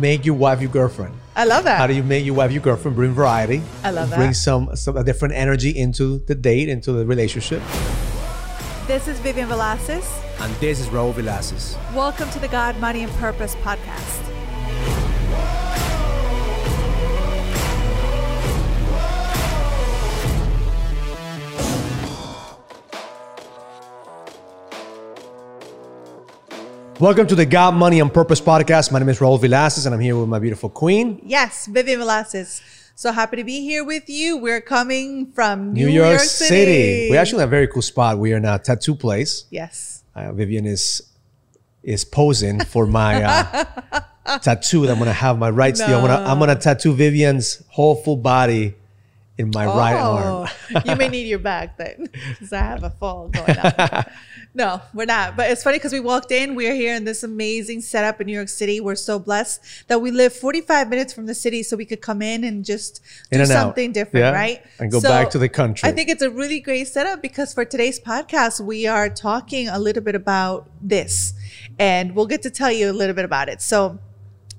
Make your wife your girlfriend. I love that. How do you make your wife your girlfriend? Bring variety. I love that. Bring some some a different energy into the date, into the relationship. this is Vivian Villacis. And this is Raul Villacis. Welcome to the God, Money, and Purpose podcast. Welcome to the God, Money, and Purpose podcast. My name is Raul Villacis, and I'm here with my beautiful queen, Yes, Vivian Villacis. So happy to be here with you. We're coming from New, York, City. We're actually have a very cool spot. We are in a tattoo place. Yes. Uh, Vivian is is posing for my uh, tattoo that I'm gonna have my right sleeve. I'm gonna I'm gonna tattoo Vivian's whole full body in my right oh, arm. Oh, you may need your back then because I have a fall going on. no, we're not. But it's funny because we walked in. We're here in this amazing setup in New York City. We're so blessed that we live 45 minutes from the city so we could come in and just In do and out. something different, Yeah, right? and go back to the country. I think it's a really great setup because for today's podcast, we are talking a little bit about this and we'll get to tell you a little bit about it. So,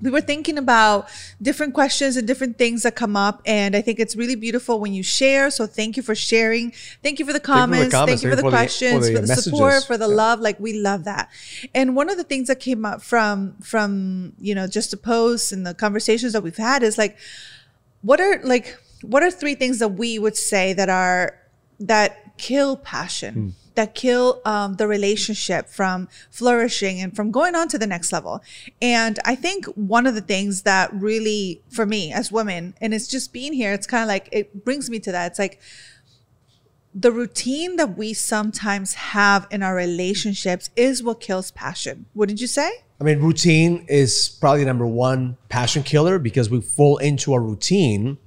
we were thinking about different questions and different things that come up and i think it's really beautiful when you share so thank you for sharing. Thank you for the comments, thank you for the thank you for the- questions for for the the, support for the Yeah. love like we love that. And one of the things that came up from from you know just the posts and the conversations that we've had is like what are like what are three things that we would say that are that kill passion that kill um, the relationship from flourishing and from going on to the next level. And i think one of the things that really for me as women and it's just being here it's kind of like it brings me to that. It's like the routine that we sometimes have in our relationships is what kills passion. Wouldn't you say? I mean, routine is probably number one passion killer because we fall into a routine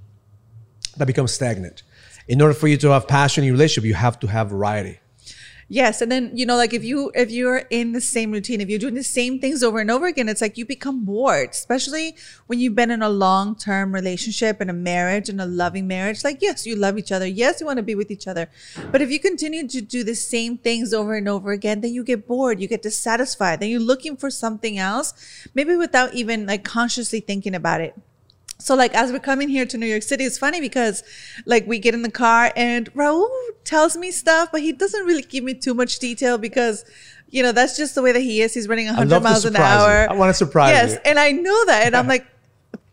that becomes stagnant. In order for you to have passion in your relationship, you have to have variety. Yes, and then you know, like if you if you're in the same routine, if you're doing the same things over and over again, it's like you become bored. Especially when you've been in a long term relationship and a marriage and a loving marriage. Like yes, you love each other. Yes, you want to be with each other. But if you continue to do the same things over and over again, then you get bored. You get dissatisfied. Then you're looking for something else, maybe without even like consciously thinking about it. So like as we're coming here to New York City, it's funny because like we get in the car and Raul tells me stuff, but he doesn't really give me too much detail because you know that's just the way that he is. He's running I 100 miles an surprise you. hour. I want to surprise him. yes, you. and I know that, and I'm like.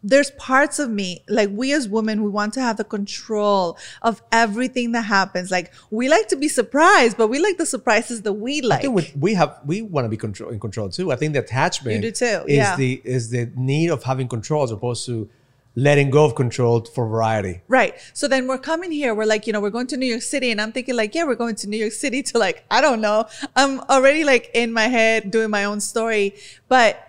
There's parts of me, like we as women, we want to have the control of everything that happens. Like we like to be surprised, but we like the surprises that we I like. think we, we have we want to be control in control too. I think the attachment You do too, is yeah. the is the need of having control as opposed to letting go of control for variety. Right. So then we're coming here. We're like, you know, we're going to New York City. And I'm thinking, like, yeah, we're going to New York City to, like, I don't know. I'm already, like, in my head doing my own story. But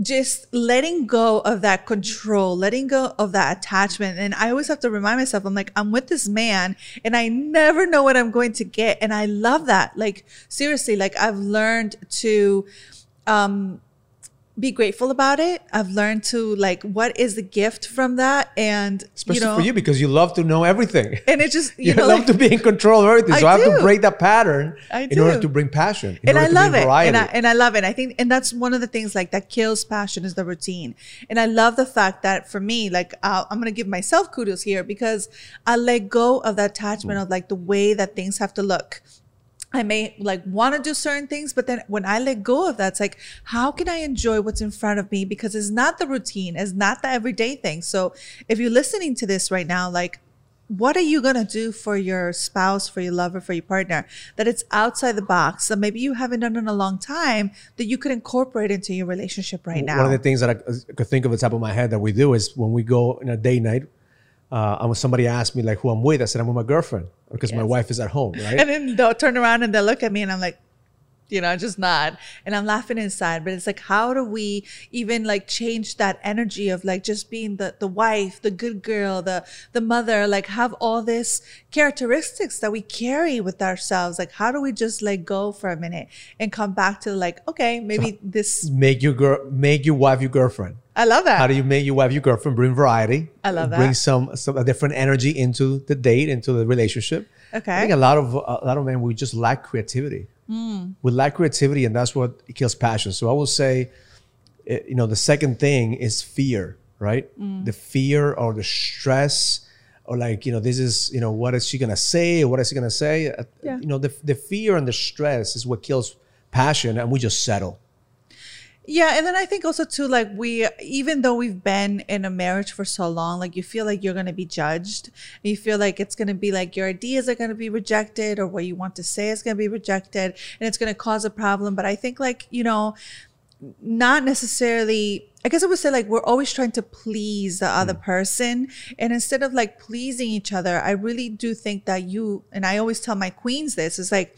just letting go of that control, letting go of that attachment. And I always have to remind myself, I'm like, I'm with this man and I never know what I'm going to get. And I love that. Like, seriously, like, I've learned to, um, be grateful about it. I've learned to like what is the gift from that, and Especially you know, for you because you love to know everything. and it just you, You, know love like, to be in control of everything. I So I, have to break that pattern in order to bring passion. and I love it, and I and I love it. I think, and that's one of the things like that kills passion is the routine. And I love the fact that for me, like uh, I'm gonna give myself kudos here because I let go of that attachment Mm. of like the way that things have to look. I may like want to do certain things, but then when I let go of that, it's like, how can I enjoy what's in front of me? Because it's not the routine, it's not the everyday thing. So if you're listening to this right now, like, what are you going to do for your spouse, for your lover, for your partner that it's outside the box that maybe you haven't done in a long time that you could incorporate into your relationship right now? One of the things that I I could think of at the top of my head that we do is when we go in a date night, uh, and when somebody asked me like who I'm with, I said I'm with my girlfriend because my wife is at home, right? and then they'll turn around and they'll look at me and I'm like, you know, just not. And I'm laughing inside. But it's like, how do we even like change that energy of like just being the the wife, the good girl, the the mother, like have all this characteristics that we carry with ourselves. Like, how do we just let go for a minute and come back to like, okay, maybe this make your girl, make your wife your girlfriend. I love that. How do you make your wife your girlfriend? Bring variety. I love that. Bring some some a different energy into the date, into the relationship. Okay. I think a lot of a lot of men we just lack creativity. Hmm. We lack creativity, and that's what kills passion. So I will say, you know, the second thing is fear, right? The fear or the stress, or like, you know, this is, you know, what is she gonna say? Or what is she gonna say? Uh, Yeah. You know, the the fear and the stress is what kills passion, and we just settle. Yeah, and then I think also too, like we, even though we've been in a marriage for so long, like you feel like you're gonna be judged. You feel like it's gonna be like your ideas are gonna be rejected, or what you want to say is gonna be rejected, and it's gonna cause a problem. But I think like you know, not necessarily. I guess I would say like we're always trying to please the other mm. person, and instead of like pleasing each other, I really do think that you and I always tell my queens this is like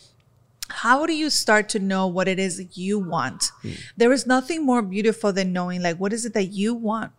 how do you start to know what it is that you want? There is nothing more beautiful than knowing like what is it that you want?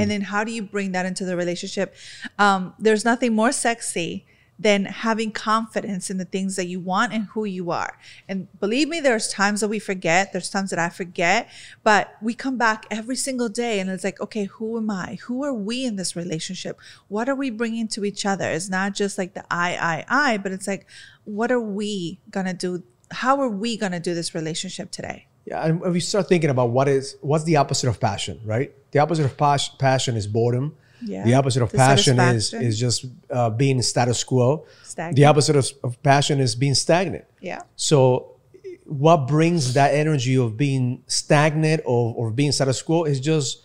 And then how do you bring that into the relationship? Um, there's nothing more sexy than having confidence in the things that you want and who you are. And believe me there's times that we forget there's times that i forget but we come back every single day and it's like okay who am i? Who are we in this relationship? What are we bringing to each other? It's not just like the i i i but it's like what are we gonna do? How are we gonna do this relationship today? Yeah, and we start thinking about what is what's the opposite of passion, right? The opposite of pas- passion is boredom. Yeah. The opposite of passion is is just uh, being status quo. Stagnant. The opposite of, of passion is being stagnant. yeah So, what brings that energy of being stagnant or, or being status quo is just,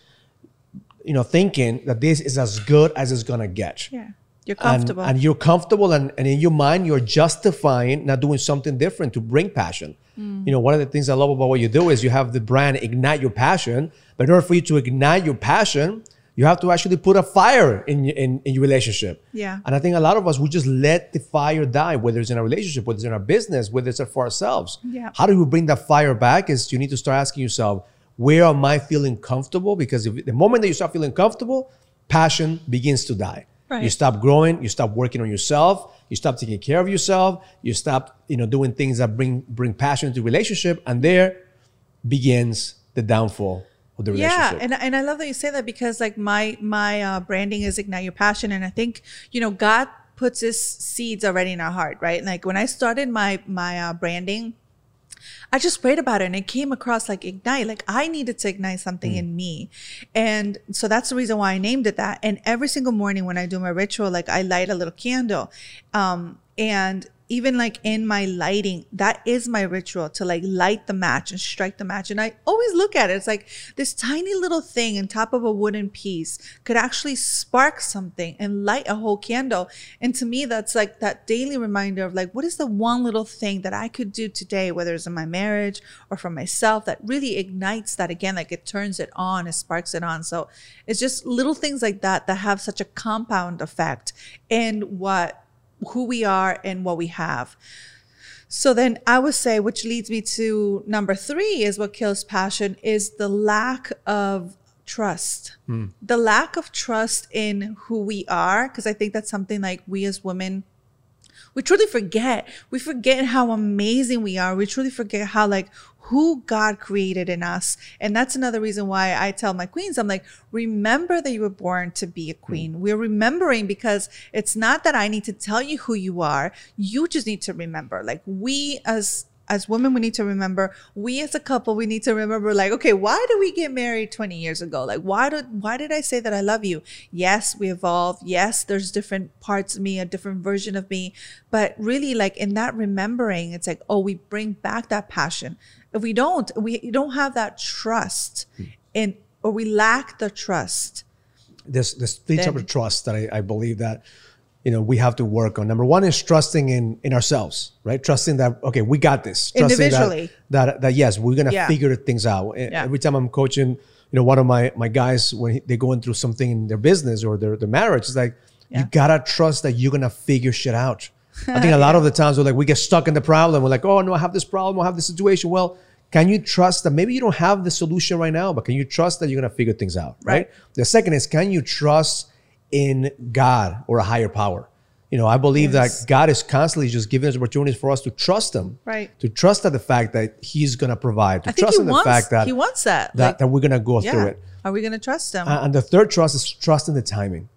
you know, thinking that this is as good as it's gonna get. yeah you're And- comfortable And, you're comfortable, and, and in your mind, you're justifying not doing something different to bring passion. Mm. You know, one of the things I love about what you do is you have the brand ignite your passion, but in order for you to ignite your passion, you have to actually put a fire in, in, in your relationship. Yeah. And I think a lot of us, we just let the fire die, whether it's in a relationship, whether it's in our business, whether it's for ourselves. Yeah. How do you bring that fire back? Is you need to start asking yourself, where am I feeling comfortable? Because if, the moment that you start feeling comfortable, passion begins to die. Right. You stop growing, you stop working on yourself, you stop taking care of yourself, you stop, you know, doing things that bring bring passion to relationship, and there begins the downfall the yeah and, and i love that you say that because like my my uh, branding is ignite your passion and i think you know god puts his seeds already in our heart right like when i started my my uh, branding I just prayed about it and it came across like ignite. Like I needed to ignite something in me. And so that's the reason why I named it that. And every single morning when I do my ritual, like I light a little candle. Um, and even like in my lighting, that is my ritual to like light the match and strike the match. And I always look at it. It's like this tiny little thing on top of a wooden piece could actually spark something and light a whole candle. And to me, that's like that daily reminder of like, what is the one little thing that I could do today, whether it's in my marriage or for myself, that really ignites that again, like it turns it on, it sparks it on. So it's just little things like that that have such a compound effect in what who we are and what we have. So then I would say, which leads me to number three is what kills passion is the lack of trust. Hmm. The lack of trust in who we are. Cause I think that's something like we as women we truly forget. We forget how amazing we are. We truly forget how like who God created in us. And that's another reason why I tell my queens, I'm like, remember that you were born to be a queen. Mm. We're remembering because it's not that I need to tell you who you are. You just need to remember. Like we as as women, we need to remember, we as a couple, we need to remember, like, okay, why did we get married 20 years ago? Like, why did why did I say that I love you? Yes, we evolve. Yes, there's different parts of me, a different version of me. But really, like in that remembering, it's like, oh, we bring back that passion. If we don't, we don't have that trust hmm. in or we lack the trust. there's there's three types of trust that I, I believe that you know we have to work on. Number one is trusting in in ourselves, right? Trusting that okay, we got this. Trusting Individually. that that, that yes, we're gonna Yeah. figure things out. Yeah. Every time I'm coaching, you know, one of my my guys when he, they're going through something in their business or their their marriage, it's like you gotta trust that you're gonna figure shit out. I think a lot of the times we're like we get stuck in the problem. We're like, oh no, I have this problem, I have this situation. Well. Can you trust that maybe you don't have the solution right now, but can you trust that you're gonna figure things out, right? Right. The second is can you trust in God or a higher power? You know, I believe Yes. that God is constantly just giving us opportunities for us to trust Him, Right. To trust that the fact that He's gonna provide, to I think trust he in the wants fact that he wants that. that, Like, that we're gonna go through it. Are we gonna trust him? Uh, and the third trust is trust in the timing.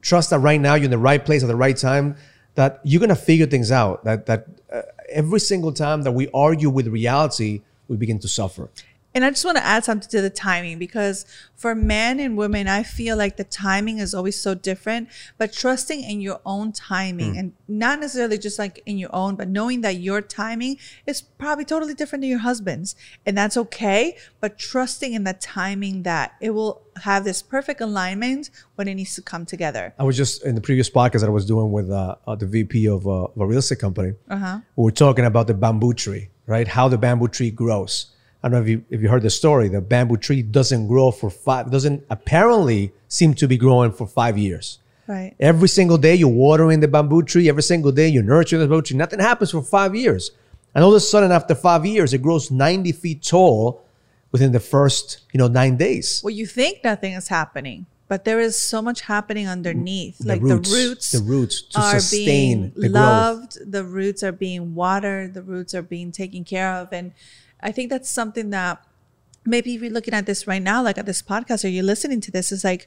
Trust that right now you're in the right place at the right time. That you're gonna figure things out. That that uh, every single time that we argue with reality, we begin to suffer. And I just want to add something to the timing because for men and women, I feel like the timing is always so different. But trusting in your own timing Hmm. and not necessarily just like in your own, but knowing that your timing is probably totally different than your husband's. And that's okay. But trusting in the timing that it will have this perfect alignment when it needs to come together. I was just in the previous podcast that I was doing with uh, uh, the VP of, uh, of a real estate company. Uh-huh. We were talking about the bamboo tree, right? How the bamboo tree grows. I don't know if you if you heard the story. The bamboo tree doesn't grow for five. Doesn't apparently seem to be growing for five years. Right. Every single day you're watering the bamboo tree. Every single day you're nurturing the bamboo tree. Nothing happens for five years, and all of a sudden after five years it grows 90 feet tall within the first you know nine days. Well, you think nothing is happening, but there is so much happening underneath. The like roots, the roots, the roots to are sustain being the growth. loved. The roots are being watered. The roots are being taken care of, and I think that's something that maybe if you're looking at this right now, like at this podcast, or you're listening to this, is like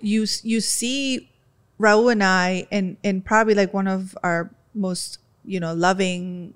you you see Raul and I, and and probably like one of our most you know loving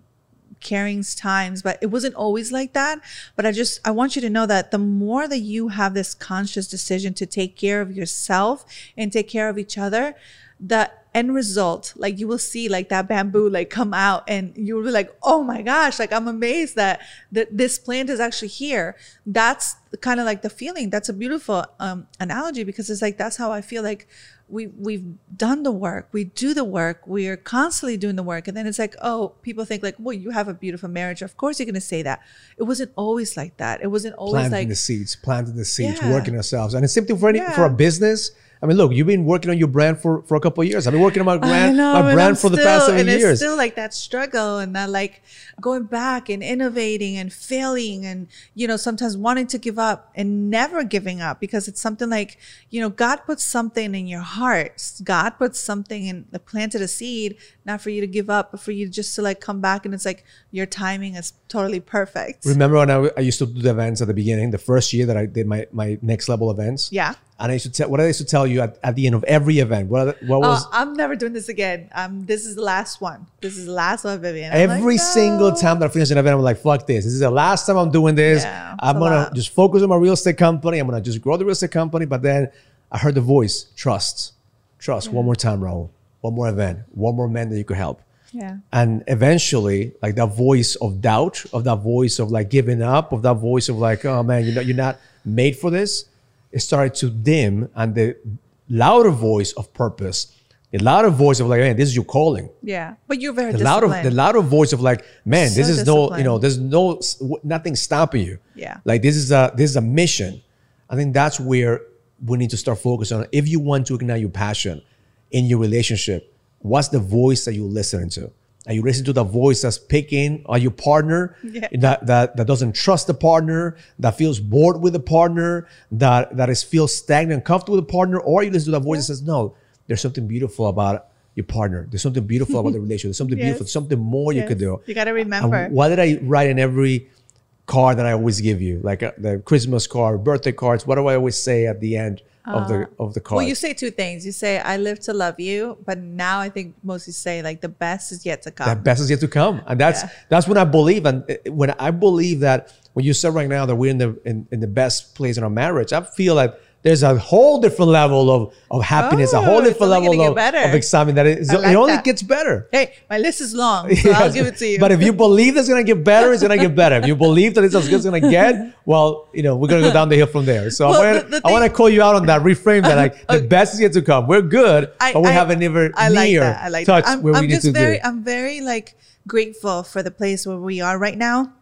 caring times but it wasn't always like that. But i just i want you to know that the more that you have this conscious decision to take care of yourself and take care of each other the end result like you will see like that bamboo like come out and you'll be like oh my gosh like i'm amazed that that this plant is actually here. That's kind of like the feeling. That's a beautiful um analogy because it's like that's how i feel like we we've done the work. We do the work. We are constantly doing the work. And then it's like oh people think like well you have a beautiful marriage. Of course you're going to say that. It wasn't always like that. It wasn't always planting like the seeds, planting the seeds, Yeah. working ourselves. And it's same thing for any for a business. I mean, look, you've been working on your brand for, for a couple of years. I've been working on my brand, know, my brand I'm for the still- past seven and years. It's still like that struggle and that like going back and innovating and failing and you know sometimes wanting to give up and never giving up because it's something like you know God puts something in your heart. God puts something in uh, planted a seed, not for you to give up, but for you just to like come back and it's like your timing is totally perfect. Remember when I, I used to do the events at the beginning, the first year that I did my, my next level events? Yeah. And I used to tell, what I used to tell you at, at the end of every event, what, what Oh, was I'm never doing this again. Um, this is the last one. This is the last one, Vivian. I'm like, every single time that I finish an event, I'm like, fuck this. This is the last time I'm doing this. Yeah, I'm a going lot. to just focus on my real estate company. I'm going to just grow the real estate company. But then I heard the voice, trust, trust. One more time, Raul. One more event. One more man that you could help. Yeah. and eventually like that voice of doubt of that voice of like giving up of that voice of like oh man you know you're not made for this started to dim and the louder voice of purpose the louder voice of like man this is your calling. Yeah. But you're very the louder the louder voice of like man this is no you know there's no nothing stopping you. Yeah. like this is a this is a mission. I think that's where we need to start focusing on. If you want to ignite your passion in your relationship what's the voice that you're listening to are you listening to the voice that's picking Are you partner Yeah. that, that that doesn't trust the partner that feels bored with the partner that that is feels stagnant and comfortable with the partner or you listen to that voice that says no there's something beautiful about your partner there's something beautiful about the relationship there's something Yes. beautiful something more you Yes. could do You got to and remember. what did I write in every card that I always give you, like uh, the Christmas card, birthday cards? What do I always say at the end of the of the card? Well, you say two things. You say, I live to love you. But now I think mostly say, like, the best is yet to come. the best is yet to come, and that's Yeah. that's when I believe, and uh, when I believe that when you said right now that we're in the in, in the best place in our marriage, I feel like there's a whole different level of of happiness, a Oh, whole different level of, of excitement. That it, like it only that. gets better. hey, my list is long, so I'll give it to you. But if you believe it's gonna get better, it's gonna get better. If you believe that it's as good as it's gonna get, well, you know, we're gonna go down the hill from there. So Well, I to the I want to call you out on that. Reframe that. Like the best is yet to come. We're good, I- but we I- haven't never I like near that. I like touched that. I'm, where I'm need just to very, do. I'm very like grateful for the place where we are right now.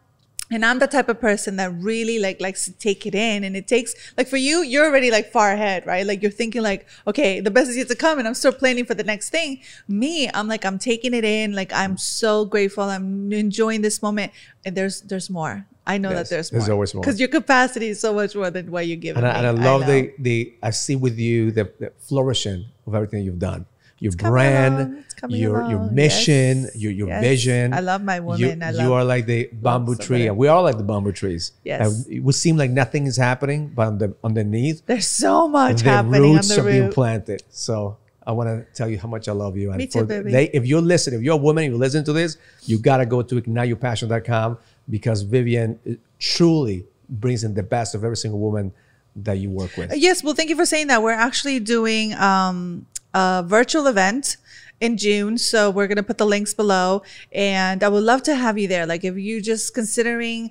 And I'm the type of person that really like likes to take it in. And it takes like for you, you're already like far ahead, right? Like you're thinking like, okay, the best is yet to come and I'm still planning for the next thing. Me, I'm like, I'm taking it in. Like I'm so grateful. I'm enjoying this moment. And there's there's more. I know Yes, that there's more. always more. Because your capacity is so much more than what you give. And I, and I love know. the the I see with you the, the flourishing of everything you've done. Your coming brand, along. It's coming your your mission, Yes. your your Yes. vision. I love my You, woman. I you are like the bamboo tree, and we are like the bamboo trees. Yes. And it would seem like nothing is happening, but on the, underneath, There's so much the happening on roots the are being planted. So I want to tell you how much I love you. And Me too, baby. They, if you're listening, if you're a woman, you listen to this, you gotta go to igniteyourpassion.com because Vivian uh, truly, brings in the best of every single woman that you work with. Yes, well, thank you for saying that. We're actually doing um, a virtual event in June, so we're gonna put the links below, and I would love to have you there. Like, if you just considering,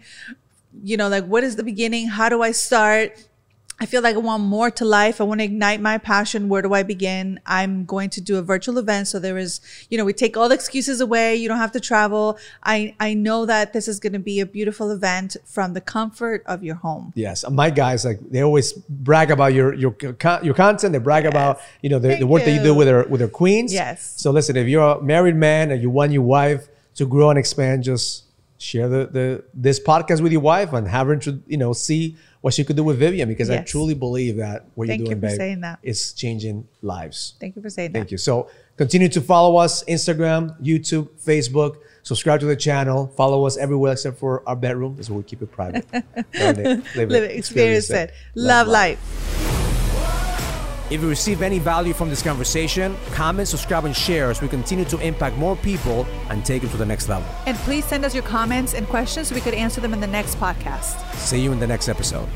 you know, like what is the beginning? How do I start? I feel like I want more to life. I want to ignite my passion. Where do I begin? I'm going to do a virtual event. So there is, you know, we take all the excuses away. You don't have to travel. I, I know that this is going to be a beautiful event from the comfort of your home. Yes, my guys like they always brag about your your your content. They brag about you know the, the work that you do with their with their queens. Yes. So listen, if you're a married man and you want your wife to grow and expand, just share the, the this podcast with your wife and have her to you know see what she could do with Vivian because I truly believe that what Thank you're you doing, for babe, that. is changing lives. Thank you for saying Thank that. Thank you. So continue to follow us Instagram, YouTube, Facebook. Subscribe to the channel. Follow us everywhere except for our bedroom. Is where we keep it private. Live it, experience it. Love life. If you receive any value from this conversation, comment, subscribe, and share as we continue to impact more people and take them to the next level. And please send us your comments and questions so we could answer them in the next podcast. See you in the next episode.